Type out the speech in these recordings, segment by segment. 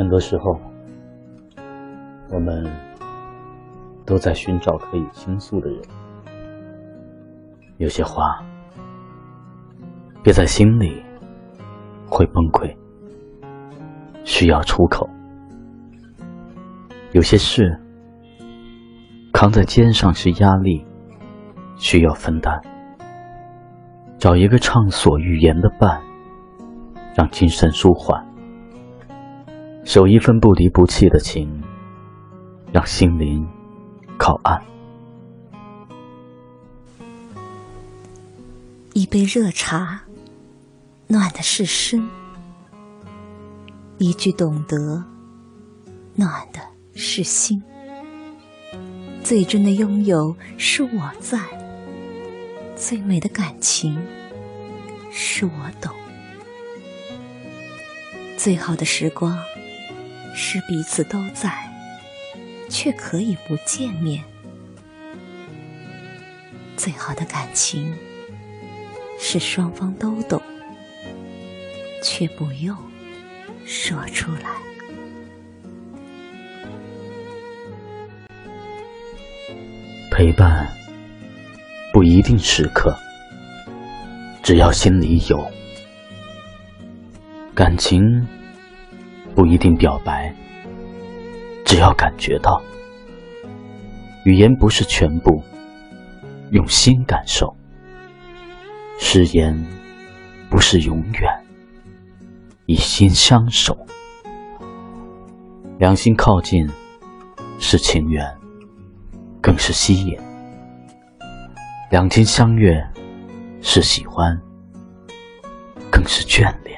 很多时候，我们都在寻找可以倾诉的人。有些话憋在心里会崩溃，需要出口；有些事扛在肩上是压力，需要分担。找一个畅所欲言的伴，让精神舒缓。守一份不离不弃的情，让心灵靠岸。一杯热茶，暖的是身；一句懂得，暖的是心。最真的拥有是我在，最美的感情是我懂，最好的时光。是彼此都在，却可以不见面。最好的感情是双方都懂，却不用说出来。陪伴不一定时刻，只要心里有感情。不一定表白，只要感觉到。语言不是全部，用心感受。誓言不是永远，以心相守。两心靠近是情缘，更是吸引。两情相悦是喜欢，更是眷恋。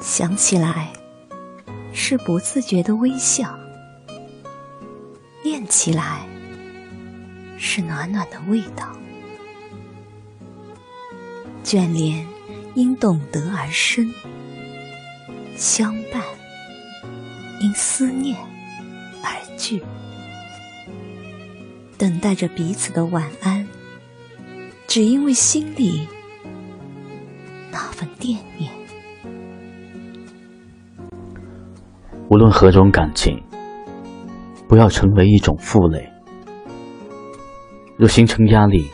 想起来，是不自觉的微笑；念起来，是暖暖的味道。眷恋因懂得而生，相伴因思念而聚，等待着彼此的晚安，只因为心里那份惦念。无论何种感情，不要成为一种负累。若形成压力，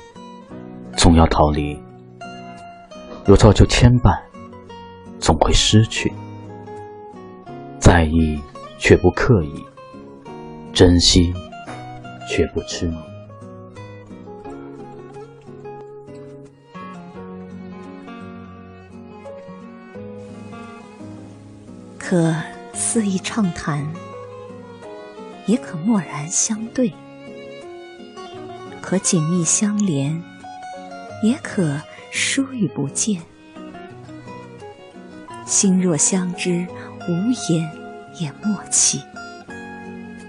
总要逃离；若造就牵绊，总会失去。在意却不刻意，珍惜却不痴迷。可。肆意畅谈，也可默然相对；可紧密相连，也可疏与不见。心若相知，无言也默契；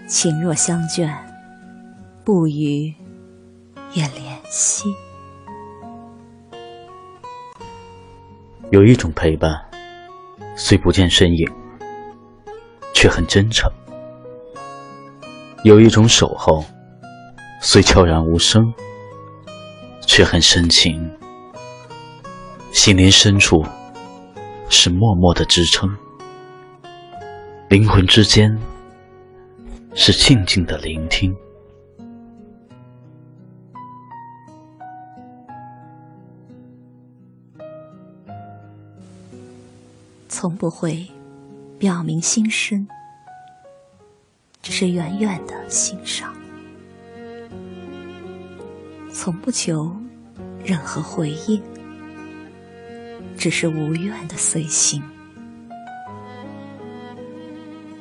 情若相眷，不语也怜惜。有一种陪伴，虽不见身影。却很真诚，有一种守候，虽悄然无声，却很深情。心灵深处是默默的支撑，灵魂之间是静静的聆听，从不会。表明心声，只是远远的欣赏，从不求任何回应，只是无怨的随行。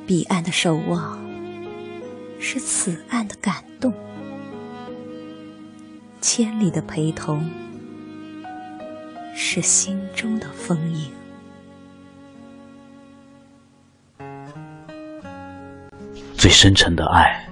彼岸的守望，是此岸的感动；千里的陪同，是心中的丰盈。最深沉的爱，